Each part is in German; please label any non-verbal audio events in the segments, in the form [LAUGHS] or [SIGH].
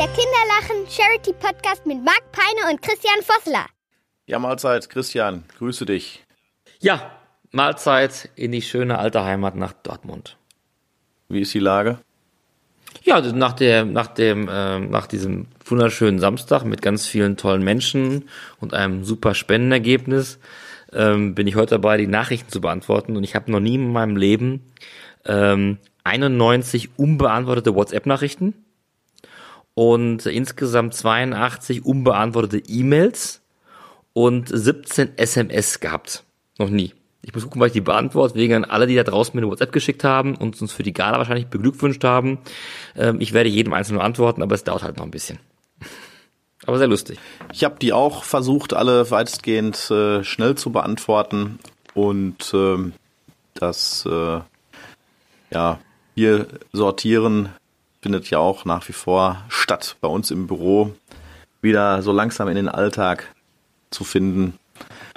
Der Kinderlachen Charity Podcast mit Marc Peine und Christian Vossler. Ja, Mahlzeit, Christian, grüße dich. Ja, Mahlzeit in die schöne alte Heimat nach Dortmund. Wie ist die Lage? Ja, nach der, nach dem, äh, nach diesem wunderschönen Samstag mit ganz vielen tollen Menschen und einem super Spendenergebnis ähm, bin ich heute dabei, die Nachrichten zu beantworten und ich habe noch nie in meinem Leben ähm, 91 unbeantwortete WhatsApp-Nachrichten und insgesamt 82 unbeantwortete E-Mails und 17 SMS gehabt. Noch nie. Ich muss gucken, weil ich die beantworte, wegen an alle, die da draußen mir eine WhatsApp geschickt haben und uns für die Gala wahrscheinlich beglückwünscht haben. Ähm, ich werde jedem einzelnen antworten, aber es dauert halt noch ein bisschen. [LAUGHS] Aber sehr lustig. Ich habe die auch versucht, alle weitestgehend äh, schnell zu beantworten und ähm, das äh, ja hier sortieren findet ja auch nach wie vor statt bei uns im Büro wieder so langsam in den Alltag zu finden.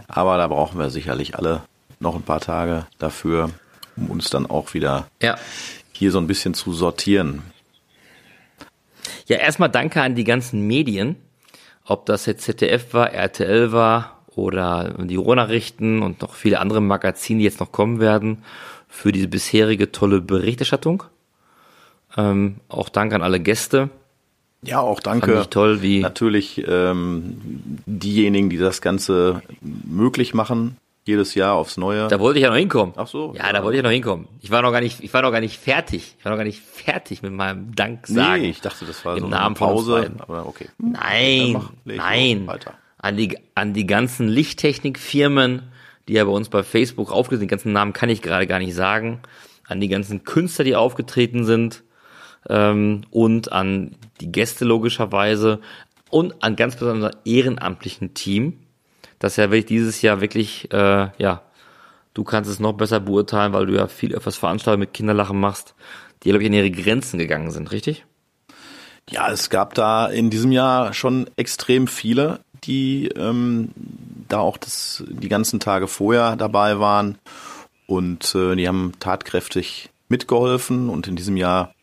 Aber da brauchen wir sicherlich alle noch ein paar Tage dafür, um uns dann auch wieder ja. hier so ein bisschen zu sortieren. Ja, erstmal danke an die ganzen Medien, ob das jetzt ZDF war, RTL war oder die Ruhrnachrichten und noch viele andere Magazine, die jetzt noch kommen werden, für diese bisherige tolle Berichterstattung. Ähm, auch Dank an alle Gäste. Ja, auch danke. toll, wie natürlich ähm, diejenigen, die das Ganze möglich machen, jedes Jahr aufs Neue. Da wollte ich ja noch hinkommen. Ach so. Ja, ja, da wollte ich ja noch hinkommen. Ich war noch gar nicht, ich war noch gar nicht fertig. Ich war noch gar nicht fertig mit meinem Dank sagen. Nee, ich dachte, das war Im so Namen eine Pause. Aber okay. Nein, mach, nein. An die, an die ganzen Lichttechnikfirmen, die ja bei uns bei Facebook aufgetreten sind, den ganzen Namen kann ich gerade gar nicht sagen. An die ganzen Künstler, die aufgetreten sind. Ähm, und an die Gäste logischerweise. Und an ganz besonders ehrenamtlichen Team dass ja wirklich dieses Jahr wirklich, äh, ja, du kannst es noch besser beurteilen, weil du ja viel öfters Veranstaltungen mit Kinderlachen machst, die, glaube ich, in ihre Grenzen gegangen sind, richtig? Ja, es gab da in diesem Jahr schon extrem viele, die ähm, da auch das, die ganzen Tage vorher dabei waren und äh, die haben tatkräftig mitgeholfen und in diesem Jahr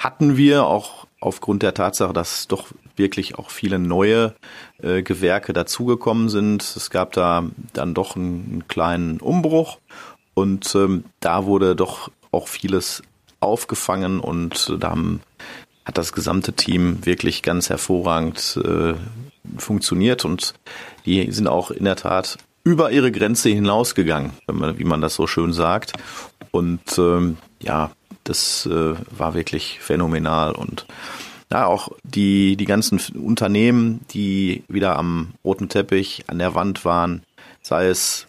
hatten wir auch aufgrund der Tatsache, dass doch wirklich auch viele neue äh, Gewerke dazugekommen sind. Es gab da dann doch einen, einen kleinen Umbruch und ähm, da wurde doch auch vieles aufgefangen und da haben, hat das gesamte Team wirklich ganz hervorragend äh, funktioniert und die sind auch in der Tat über ihre Grenze hinausgegangen, wie man das so schön sagt. Und ähm, ja, das äh, war wirklich phänomenal und ja, auch die, die ganzen Unternehmen, die wieder am roten Teppich an der Wand waren, sei es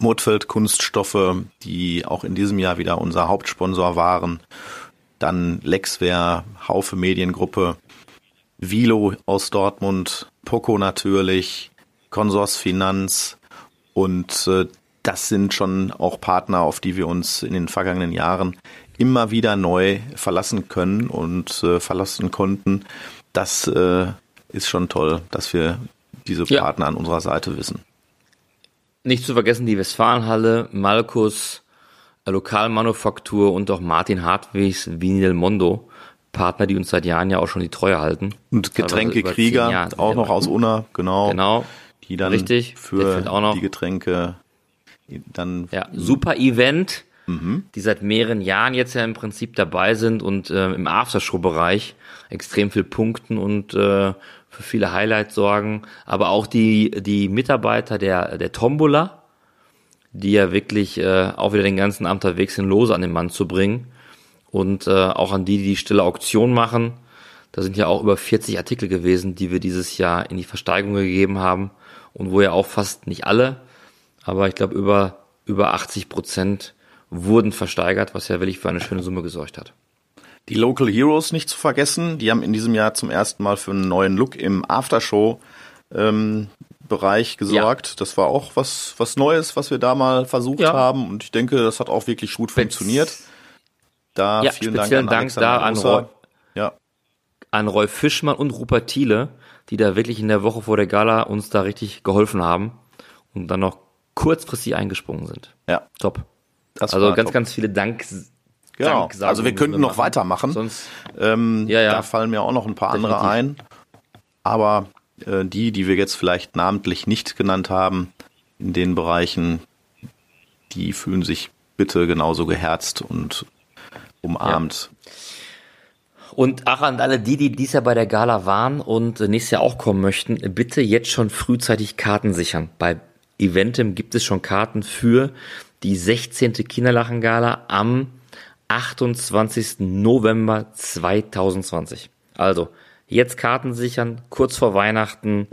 Motfeld Kunststoffe, die auch in diesem Jahr wieder unser Hauptsponsor waren, dann Lexware, Haufe Mediengruppe, Vilo aus Dortmund, Poco natürlich, Consors Finanz und äh, das sind schon auch Partner, auf die wir uns in den vergangenen Jahren immer wieder neu verlassen können und äh, verlassen konnten. Das äh, ist schon toll, dass wir diese ja. Partner an unserer Seite wissen. Nicht zu vergessen die Westfalenhalle, Malkus, äh, Lokalmanufaktur und auch Martin Hartwigs Vinil Mondo. Partner, die uns seit Jahren ja auch schon die Treue halten. Und Getränkekrieger, auch noch aus Unna, genau. Genau. Die dann Richtig, für die Getränke dann. Ja, super Event mhm. die seit mehreren Jahren jetzt ja im Prinzip dabei sind und äh, im Aftershow-Bereich extrem viel punkten und äh, für viele Highlights sorgen. Aber auch die, die Mitarbeiter der, der Tombola, die ja wirklich äh, auch wieder den ganzen Abend unterwegs sind, Lose an den Mann zu bringen. Und äh, auch an die, die die stille Auktion machen. Da sind ja auch über 40 Artikel gewesen, die wir dieses Jahr in die Versteigerung gegeben haben. Und wo ja auch fast nicht alle, aber ich glaube über, über 80 Prozent wurden versteigert, was ja wirklich für eine schöne Summe gesorgt hat. Die Local Heroes nicht zu vergessen, die haben in diesem Jahr zum ersten Mal für einen neuen Look im Aftershow ähm, Bereich gesorgt. Ja. Das war auch was, was Neues, was wir da mal versucht ja. haben. Und ich denke, das hat auch wirklich gut funktioniert. Da ja, vielen Dank an, Dank da an Roy, ja. an Roy Fischmann und Rupert Thiele, die da wirklich in der Woche vor der Gala uns da richtig geholfen haben und dann noch kurzfristig eingesprungen sind. Ja. Top. Das also ganz, top. ganz viele Dank, Genau. Dank Also wir könnten noch machen. weitermachen. Sonst, Ähm, Ja, ja. Da fallen mir auch noch ein paar andere Definitiv. ein. Aber äh, die, die wir jetzt vielleicht namentlich nicht genannt haben, in den Bereichen, die fühlen sich bitte genauso geherzt und umarmt. Und auch an alle die, die dies Jahr bei der Gala waren und nächstes Jahr auch kommen möchten, bitte jetzt schon frühzeitig Karten sichern. Bei Eventim gibt es schon Karten für die 16. Kinderlachen-Gala am 28. November 2020. Also, jetzt Karten sichern, kurz vor Weihnachten,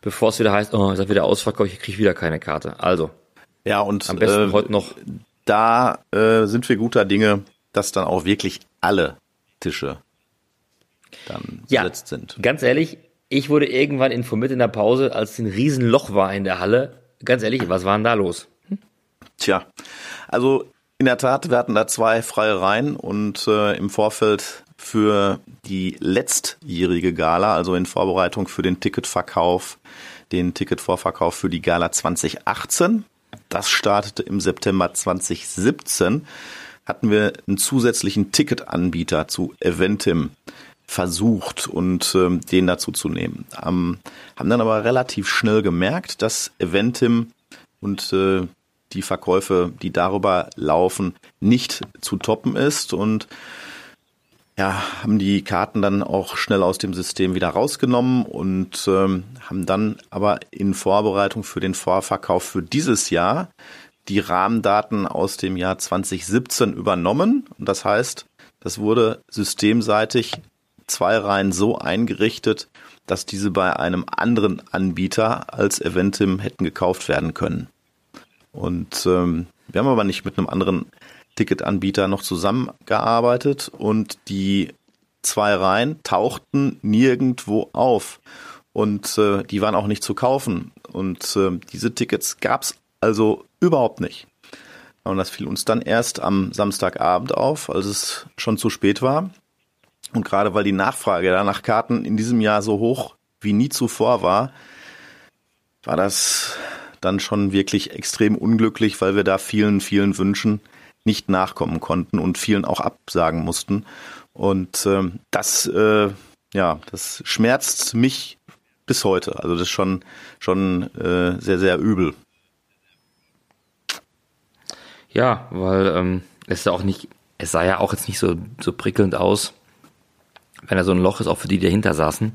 bevor es wieder heißt, oh, ist wieder ausverkauft, ich kriege wieder keine Karte. Also, Ja, und am besten äh, heute noch. da äh, sind wir guter Dinge, dass dann auch wirklich alle Tische dann Ja. besetzt sind. Ganz ehrlich, ich wurde irgendwann informiert in der Pause, als ein Riesenloch war in der Halle. Ganz ehrlich, was war denn da los? Tja, also in der Tat, wir hatten da zwei freie Reihen und äh, im Vorfeld für die letztjährige Gala, also in Vorbereitung für den Ticketverkauf, den Ticketvorverkauf für die Gala 2018, das startete im September 2017, hatten wir einen zusätzlichen Ticketanbieter zu Eventim versucht und ähm, den dazu zu nehmen. Ähm, haben dann aber relativ schnell gemerkt, dass Eventim und äh, die Verkäufe, die darüber laufen, nicht zu toppen ist und ja, haben die Karten dann auch schnell aus dem System wieder rausgenommen und ähm, haben dann aber in Vorbereitung für den Vorverkauf für dieses Jahr die Rahmendaten aus dem Jahr 2017 übernommen. Und das heißt, das wurde systemseitig zwei Reihen so eingerichtet, dass diese bei einem anderen Anbieter als Eventim hätten gekauft werden können. Und ähm, wir haben aber nicht mit einem anderen Ticketanbieter noch zusammengearbeitet und die zwei Reihen tauchten nirgendwo auf und äh, die waren auch nicht zu kaufen und äh, diese Tickets gab's also überhaupt nicht. Und das fiel uns dann erst am Samstagabend auf, als es schon zu spät war. Und gerade weil die Nachfrage nach Karten in diesem Jahr so hoch wie nie zuvor war, war das dann schon wirklich extrem unglücklich, weil wir da vielen, vielen Wünschen nicht nachkommen konnten und vielen auch absagen mussten. Und ähm, das, äh, ja, das schmerzt mich bis heute. Also das ist schon, schon äh, sehr, sehr übel. Ja, weil ähm, es ist auch nicht, es sah ja auch jetzt nicht so, so prickelnd aus, wenn da so ein Loch ist, auch für die, die dahinter saßen.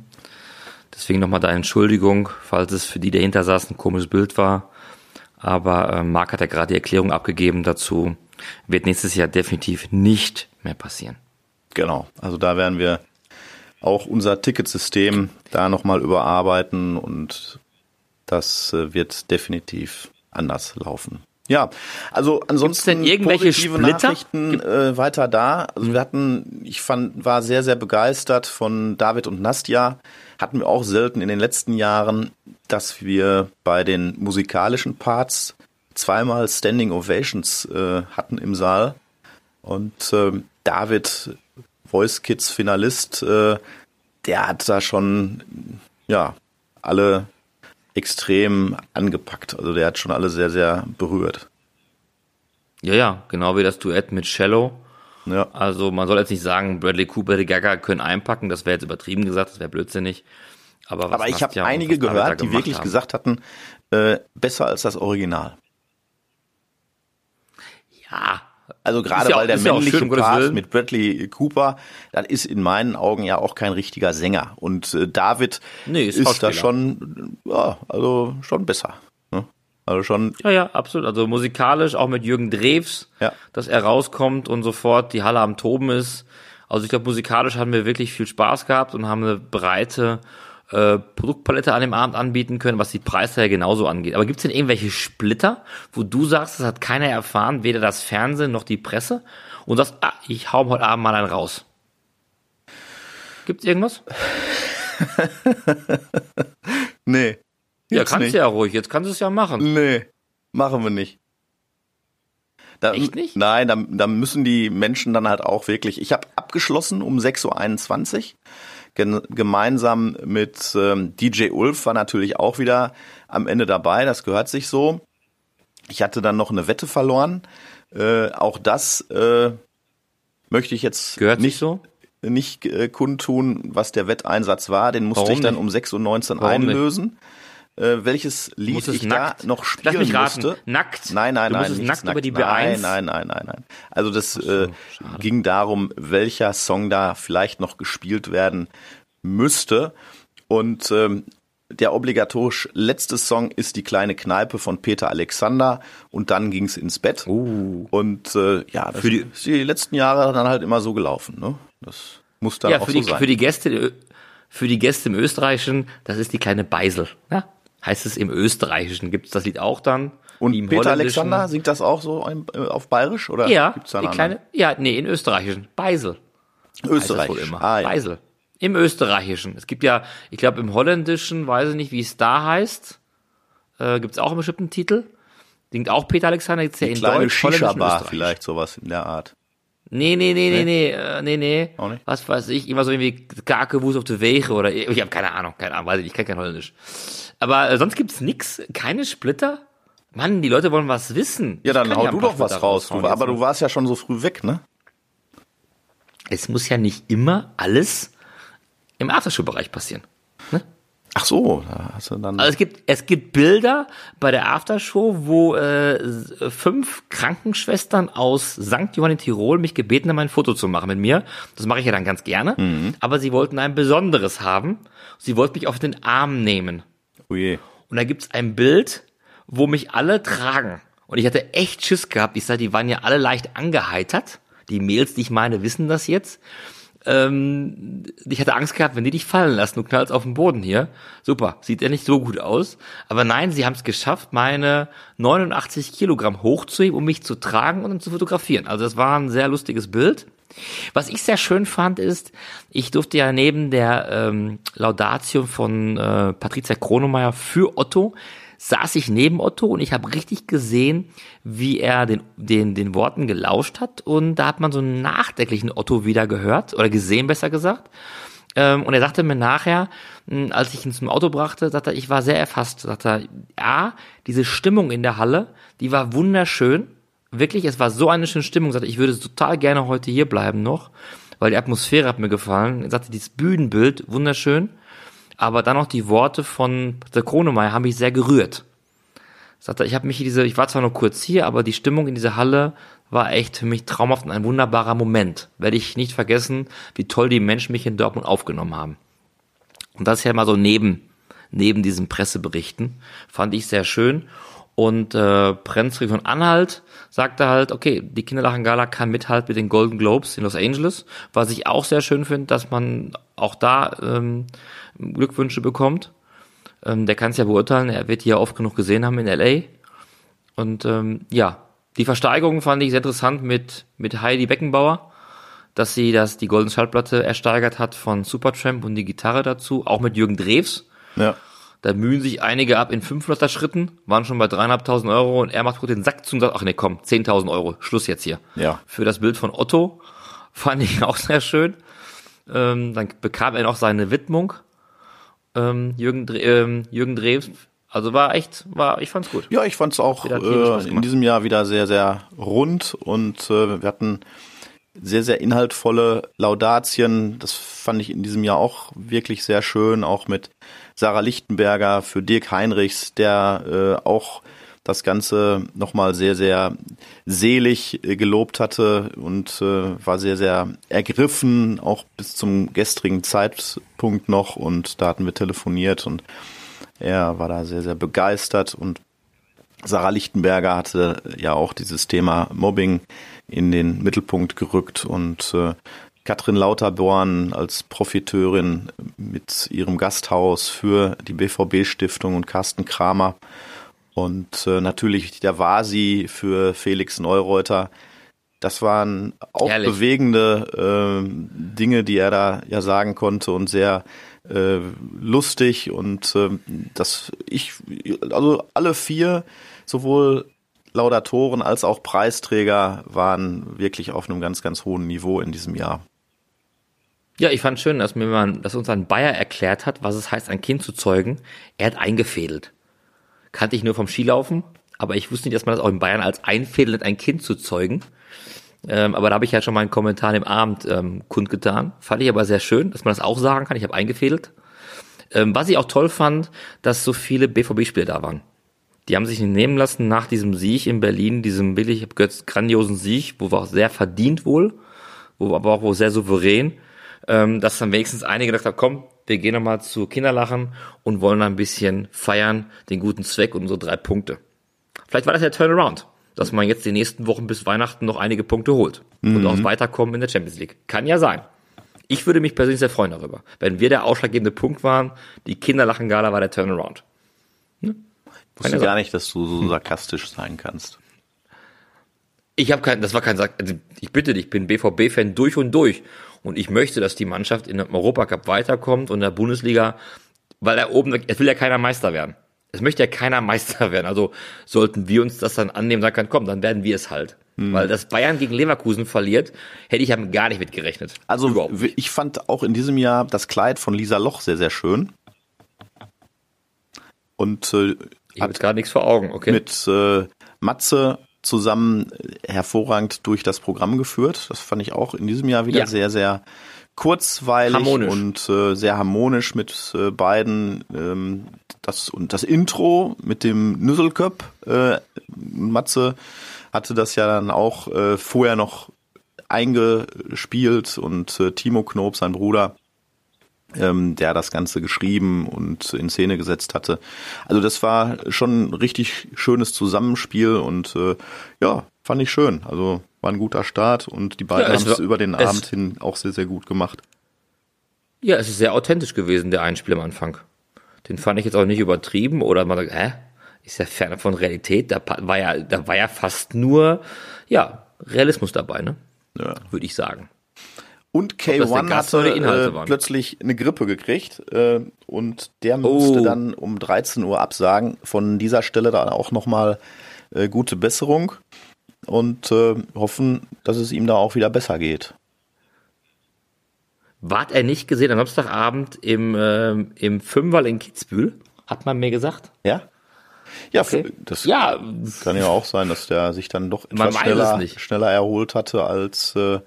Deswegen nochmal da Entschuldigung, falls es für die, die dahinter saßen, ein komisches Bild war. Aber äh, Marc hat ja gerade die Erklärung abgegeben dazu. Wird nächstes Jahr definitiv nicht mehr passieren. Genau. Also da werden wir auch unser Ticketsystem da nochmal überarbeiten und das äh, wird definitiv anders laufen. Ja, also ansonsten denn irgendwelche positive Splitter? Nachrichten äh, weiter da. Also wir hatten, ich fand, war sehr, sehr begeistert von David und Nastja. Hatten wir auch selten in den letzten Jahren, dass wir bei den musikalischen Parts zweimal Standing Ovations äh, hatten im Saal. Und ähm, David, Voice Kids Finalist, äh, der hat da schon ja alle extrem angepackt. Also der hat schon alle sehr, sehr berührt. Ja, ja, genau wie das Duett mit Cello. Ja, Also man soll jetzt nicht sagen, Bradley Cooper, die Gaga können einpacken, das wäre jetzt übertrieben gesagt, das wäre blödsinnig. Aber, aber ich habe einige gehört, die wirklich haben. gesagt hatten, äh, besser als das Original. Ja, Also gerade ja weil der ist ja männliche schön, Part mit Bradley Cooper, das ist in meinen Augen ja auch kein richtiger Sänger. Und äh, David Nee, ist ist da schon, ja, also schon besser. Also schon, Ja, ja, absolut. Also musikalisch, auch mit Jürgen Drews, Ja. dass er rauskommt und sofort die Halle am Toben ist. Also ich glaube, musikalisch haben wir wirklich viel Spaß gehabt und haben eine breite äh, Produktpalette an dem Abend anbieten können, was die Preise ja genauso angeht. Aber gibt es denn irgendwelche Splitter, wo du sagst, das hat keiner erfahren, weder das Fernsehen noch die Presse, und sagst, ah, ich hau heute Abend mal einen raus? Gibt's irgendwas? [LAUGHS] nee. Ja, kannst nicht. du ja ruhig. Jetzt kannst du es ja machen. Nee, machen wir nicht. Da, Echt nicht? Nein, da, da müssen die Menschen dann halt auch wirklich. Ich habe abgeschlossen um 6.21 Uhr. Gen gemeinsam mit ähm, DJ Ulf war natürlich auch wieder am Ende dabei. Das gehört sich so. Ich hatte dann noch eine Wette verloren. Äh, auch das äh, möchte ich jetzt Gehört nicht so? nicht äh, kundtun, was der Wetteinsatz war. Den musste Warum ich dann nicht? um 6.19 Uhr Warum nicht? Äh, welches Lied ich nackt? da noch Lass spielen mich raten. musste. Nackt? Nein, nein, Du nein. musstest nichts nackt über die Nein, B1? nein, nein, nein, nein. Also das äh, ging darum, welcher Song da vielleicht noch gespielt werden müsste. Und ähm, der obligatorisch letzte Song ist die kleine Kneipe von Peter Alexander und dann ging's ins Bett. Uh. Und äh, ja, das Für die- die letzten Jahre dann halt immer so gelaufen. Ne? Das muss dann Ja, auch für so die, sein. für die Gäste, für die Gäste im Österreichischen, das ist die kleine Beisel. Ja? Heißt es im Österreichischen. Gibt es das Lied auch dann? und Peter? Alexander singt das auch so äh, auf Bayerisch oder Ja, gibt's da kleine, ja, nee, in Österreichischen. Beisel. Österreichisch. immer. Ah, ja. Beisel. Im Österreichischen. Es gibt ja, ich glaube im Holländischen, weiß ich nicht, wie es da heißt, äh, gibt es auch einen bestimmten Titel. Singt auch Peter Alexander, gibt's ja Die in kleine Deutsch, Shisha-Bar vielleicht, sowas in der Art. Nee, nee, nee, nee, nee, äh, nee, nee. Auch nicht? Was weiß ich, immer so irgendwie Kakewus auf der Wege oder ich habe keine Ahnung, keine Ahnung, weiß ich ich kann kein Holländisch. Aber äh, sonst gibt's nix, keine Splitter. Mann, die Leute wollen was wissen. Ja, dann hau ein du doch was raus. Du, aber du warst ja schon so früh weg, ne? Es muss ja nicht immer alles im Aftershow-Bereich passieren. Ach so, da hast du dann. Also es gibt, es gibt Bilder bei der Aftershow, wo äh, fünf Krankenschwestern aus St. Johann in Tirol mich gebeten haben, ein Foto zu machen mit mir. Das mache ich ja dann ganz gerne. Aber sie wollten ein besonderes haben. Sie wollten mich auf den Arm nehmen. oh je. Und da gibt's ein Bild, wo mich alle tragen. Und ich hatte echt Schiss gehabt. Ich sah, die waren ja alle leicht angeheitert. Die Mails, die ich meine, wissen das jetzt. Ähm, ich hatte Angst gehabt, wenn die dich fallen lassen, du knallst auf den Boden hier. Super, sieht ja nicht so gut aus. Aber nein, sie haben es geschafft, meine 89 Kilogramm hochzuheben, um mich zu tragen und dann zu fotografieren. Also das war ein sehr lustiges Bild. Was ich sehr schön fand, ist, ich durfte ja neben der ähm, Laudatio von äh, Patricia Kronemeyer für Otto, saß ich neben Otto und ich habe richtig gesehen, wie er den, den, den Worten gelauscht hat. Und da hat man so einen nachdenklichen Otto wieder gehört, oder gesehen, besser gesagt. Ähm, und er sagte mir nachher, mh, als ich ihn zum Auto brachte, sagte er, ich war sehr erfasst. Sagte er, ja, diese Stimmung in der Halle, die war wunderschön. Wirklich, es war so eine schöne Stimmung. Sagte, ich würde total gerne heute hier bleiben noch, weil die Atmosphäre hat mir gefallen. Er sagte, dieses Bühnenbild, wunderschön. Aber dann noch die Worte von der Kronemeyer haben mich sehr gerührt. Sagt ich habe mich diese, ich war zwar nur kurz hier, aber die Stimmung in dieser Halle war echt für mich traumhaft und ein wunderbarer Moment. Werde ich nicht vergessen, wie toll die Menschen mich in Dortmund aufgenommen haben. Und das ja mal so neben, neben diesen Presseberichten. Fand ich sehr schön. Und äh, Prinz von Anhalt sagte halt, okay, die Kinderlachen-Gala kann mithalten mit den Golden Globes in Los Angeles. Was ich auch sehr schön finde, dass man auch da ähm, Glückwünsche bekommt. Ähm, der kann es ja beurteilen, er wird hier oft genug gesehen haben in L.A. Und ähm, ja, die Versteigerung fand ich sehr interessant mit, mit Heidi Beckenbauer, dass sie das, die Golden Schallplatte ersteigert hat von Supertramp und die Gitarre dazu, auch mit Jürgen Drews. Ja. Da mühen sich einige ab in 500er Schritten, waren schon bei dreieinhalbtausend Euro und er macht gut den Sack zu und sagt, ach nee, komm, 10.000 Euro, Schluss jetzt hier. Ja. Für das Bild von Otto fand ich [LAUGHS] auch sehr schön. Ähm, dann bekam er noch seine Widmung, ähm, Jürgen, ähm, Jürgen Drews. Also war echt, war, ich fand's gut. Ja, ich fand es auch äh, in diesem Jahr wieder sehr, sehr rund und äh, wir hatten sehr, sehr inhaltvolle Laudatien. Das fand ich in diesem Jahr auch wirklich sehr schön, auch mit Sarah Lichtenberger für Dirk Heinrichs, der äh, auch das Ganze nochmal sehr, sehr selig äh, gelobt hatte und äh, war sehr, sehr ergriffen, auch bis zum gestrigen Zeitpunkt noch. Und da hatten wir telefoniert und er war da sehr, sehr begeistert und Sarah Lichtenberger hatte ja auch dieses Thema Mobbing in den Mittelpunkt gerückt und äh, Katrin Lauterborn als Profiteurin mit ihrem Gasthaus für die BVB-Stiftung und Carsten Kramer und äh, natürlich der Vasi für Felix Neureuter. Das waren auch Herrlich. bewegende äh, Dinge, die er da ja sagen konnte und sehr äh, lustig und äh, das ich also alle vier sowohl Laudatoren als auch Preisträger waren wirklich auf einem ganz ganz hohen Niveau in diesem Jahr. Ja, ich fand schön, dass mir man, dass uns ein Bayer erklärt hat, was es heißt, ein Kind zu zeugen. Er hat eingefädelt. Kannte ich nur vom Skilaufen, aber ich wusste nicht, dass man das auch in Bayern als einfädelt, ein Kind zu zeugen. Ähm, aber da habe ich ja schon meinen Kommentar im Abend ähm, kundgetan. Fand ich aber sehr schön, dass man das auch sagen kann. Ich habe eingefädelt. Ähm, was ich auch toll fand, dass so viele BVB-Spieler da waren. Die haben sich nicht nehmen lassen nach diesem Sieg in Berlin, diesem billig grandiosen Sieg, wo war auch sehr verdient wohl, wo aber auch wohl sehr souverän, ähm, dass dann wenigstens einige gedacht haben, komm, wir gehen nochmal zu Kinderlachen und wollen ein bisschen feiern, den guten Zweck und unsere drei Punkte. Vielleicht war das der Turnaround, dass man jetzt die nächsten Wochen bis Weihnachten noch einige Punkte holt mhm. und auch weiterkommen in der Champions League. Kann ja sein. Ich würde mich persönlich sehr freuen darüber, wenn wir der ausschlaggebende Punkt waren, die Kinderlachen-Gala war der Turnaround. Ne? Ich wusste gar nicht, dass du so [LAUGHS] sarkastisch sein kannst. Ich habe kein, das war kein Sark, also ich bitte dich, ich bin BVB-Fan durch und durch. Und ich möchte, dass die Mannschaft in dem Europacup weiterkommt und in der Bundesliga, weil da oben, es will ja keiner Meister werden. Es möchte ja keiner Meister werden. Also sollten wir uns das dann annehmen, sagen kann, komm, dann werden wir es halt. Hm. Weil das Bayern gegen Leverkusen verliert, hätte ich ja gar nicht mit gerechnet. Also ich fand auch in diesem Jahr das Kleid von Lisa Loch sehr, sehr schön. Und äh, ich habe jetzt gerade nichts vor Augen, okay. Mit äh, Matze zusammen hervorragend durch das Programm geführt. Das fand ich auch in diesem Jahr wieder ja. sehr, sehr kurzweilig harmonisch. und äh, sehr harmonisch mit äh, beiden. Ähm, das und das Intro mit dem Nüsselköp. Äh, Matze hatte das ja dann auch äh, vorher noch eingespielt und äh, Timo Knob, sein Bruder, ähm, der das Ganze geschrieben und in Szene gesetzt hatte. Also das war schon ein richtig schönes Zusammenspiel und äh, ja, fand ich schön. Also war ein guter Start und die beiden ja, haben es über den Abend hin auch sehr, sehr gut gemacht. Ja, es ist sehr authentisch gewesen, der Einspiel am Anfang. Den fand ich jetzt auch nicht übertrieben oder man sagt, hä? Ist ja ferne von Realität. Da war ja, da war ja fast nur, ja, Realismus dabei, ne? Ja. Würde ich sagen. Und K1 hatte äh, plötzlich eine Grippe gekriegt äh, und der musste oh. dann um 13 Uhr absagen. Von dieser Stelle dann auch nochmal äh, gute Besserung und äh, hoffen, dass es ihm da auch wieder besser geht. Wart er nicht gesehen am Samstagabend im, äh, im Fünferl in Kitzbühel? Hat man mir gesagt. Ja? Ja, okay. das ja. kann ja auch sein, dass der sich dann doch etwas schneller, schneller erholt hatte als äh,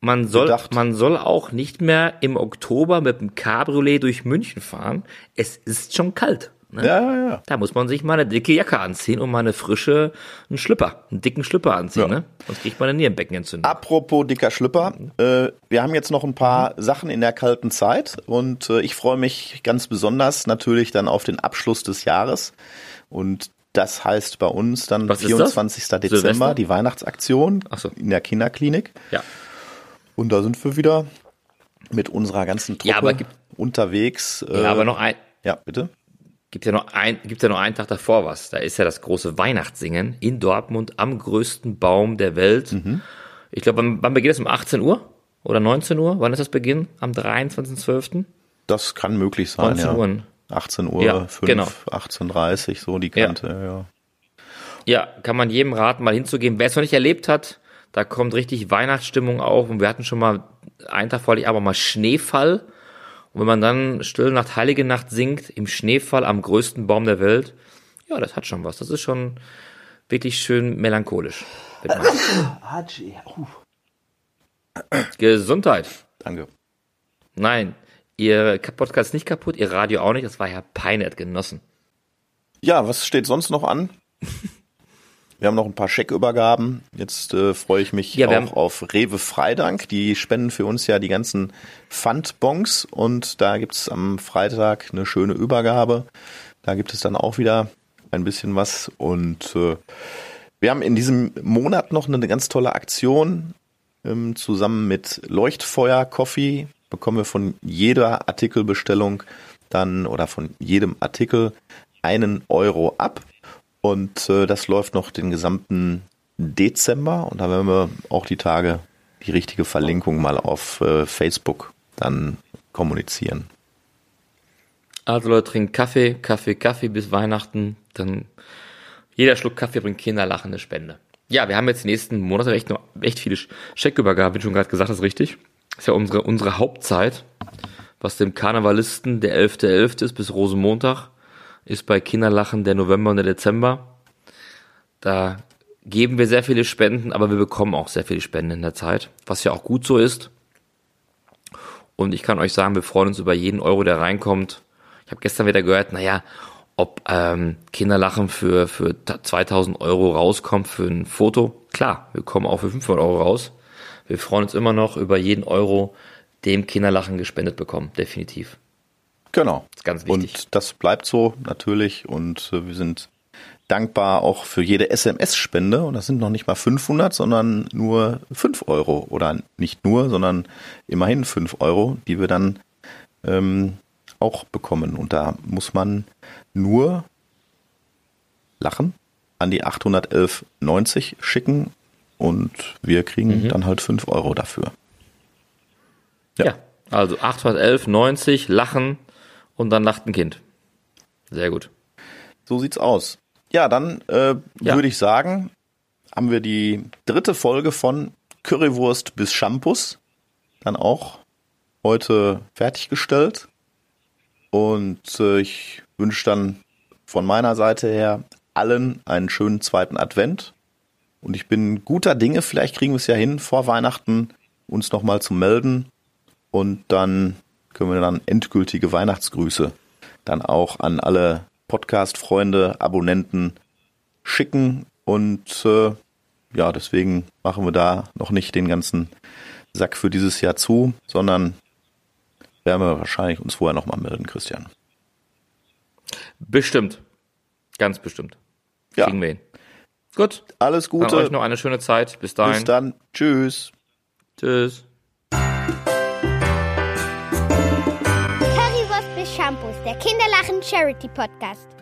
man soll, gedacht. man soll auch nicht mehr im Oktober mit dem Cabriolet durch München fahren. Es ist schon kalt. Ne? Ja, ja, ja. Da muss man sich mal eine dicke Jacke anziehen und mal eine frische, einen Schlüpper, einen dicken Schlüpper anziehen, ja. ne? Sonst kriegt man eine Nierenbeckenentzündung. Apropos dicker Schlüpper, äh, wir haben jetzt noch ein paar mhm. Sachen in der kalten Zeit und äh, ich freue mich ganz besonders natürlich dann auf den Abschluss des Jahres und das heißt bei uns dann Was 24. Dezember, Silvester? die Weihnachtsaktion so. in der Kinderklinik. Ja. Und da sind wir wieder mit unserer ganzen Truppe ja, aber unterwegs. Ja, äh, aber noch ein. Ja, bitte. Gibt ja noch ein, gibt ja noch einen Tag davor was. Da ist ja das große Weihnachtssingen in Dortmund am größten Baum der Welt. Mhm. Ich glaube, wann, wann beginnt es? Um 18 Uhr oder 19 Uhr? Wann ist das Beginn? Am 23.12.? Das kann möglich sein, 19 ja. Uhr. 18 Uhr, ja, 5, genau. 18.30 so die Kante, ja. ja. Ja, kann man jedem raten, mal hinzugehen. Wer es noch nicht erlebt hat, da kommt richtig Weihnachtsstimmung auf und wir hatten schon mal einen Tag vorher aber mal Schneefall. Und wenn man dann Stille Nacht, Heilige Nacht singt, im Schneefall am größten Baum der Welt, ja, das hat schon was. Das ist schon wirklich schön melancholisch. [COUGHS] Gesundheit. Danke. Nein, ihr Podcast ist nicht kaputt, ihr Radio auch nicht, das war ja peinert genossen. Ja, was steht sonst noch an? [LAUGHS] Wir haben noch ein paar Scheckübergaben. Jetzt äh, freue ich mich ja, auch auf Rewe Freidank. Die spenden für uns ja die ganzen Pfandbons und da gibt's am Freitag eine schöne Übergabe. Da gibt es dann auch wieder ein bisschen was und äh, wir haben in diesem Monat noch eine ganz tolle Aktion ähm, zusammen mit Leuchtfeuer Coffee bekommen wir von jeder Artikelbestellung dann oder von jedem Artikel einen Euro ab und äh, das läuft noch den gesamten Dezember und da werden wir auch die Tage die richtige Verlinkung mal auf äh, Facebook dann kommunizieren. Also Leute, trinken Kaffee, Kaffee, Kaffee bis Weihnachten. Dann jeder Schluck Kaffee bringt Kinderlachende Spende. Ja, wir haben jetzt die nächsten Monate echt noch echt viele Scheckübergaben, wie schon gerade gesagt hast, richtig. Ist ja unsere, unsere Hauptzeit, was dem Karnevalisten der 11.11. .11. ist bis Rosenmontag ist bei Kinderlachen der November und der Dezember. Da geben wir sehr viele Spenden, aber wir bekommen auch sehr viele Spenden in der Zeit, was ja auch gut so ist. Und ich kann euch sagen, wir freuen uns über jeden Euro, der reinkommt. Ich habe gestern wieder gehört, naja, ob ähm, Kinderlachen für, für 2000 Euro rauskommt für ein Foto. Klar, wir kommen auch für 500 Euro raus. Wir freuen uns immer noch über jeden Euro, dem Kinderlachen gespendet bekommen, definitiv. Genau. Das ist ganz wichtig. Und das bleibt so natürlich und äh, wir sind dankbar auch für jede SMS-Spende und das sind noch nicht mal 500, sondern nur 5 Euro oder nicht nur, sondern immerhin 5 Euro, die wir dann ähm, auch bekommen und da muss man nur lachen an die 811,90 schicken und wir kriegen mhm. dann halt 5 Euro dafür. Ja, ja also 811,90 lachen und dann lacht ein Kind. Sehr gut. So sieht's aus. Ja, dann äh, ja. würde ich sagen, haben wir die dritte Folge von Currywurst bis Shampoos dann auch heute fertiggestellt. Und äh, ich wünsche dann von meiner Seite her allen einen schönen zweiten Advent. Und ich bin guter Dinge, vielleicht kriegen wir es ja hin, vor Weihnachten uns nochmal zu melden. Und dann können wir dann endgültige Weihnachtsgrüße dann auch an alle Podcast-Freunde, Abonnenten schicken. Und äh, ja, deswegen machen wir da noch nicht den ganzen Sack für dieses Jahr zu, sondern werden wir wahrscheinlich uns vorher nochmal melden, Christian. Bestimmt. Ganz bestimmt. Ja. Kriegen wir hin. Gut. Alles Gute. Dann euch noch eine schöne Zeit. Bis dahin. Bis dann. Tschüss. Tschüss. Shampoos, der Kinderlachen Charity Podcast.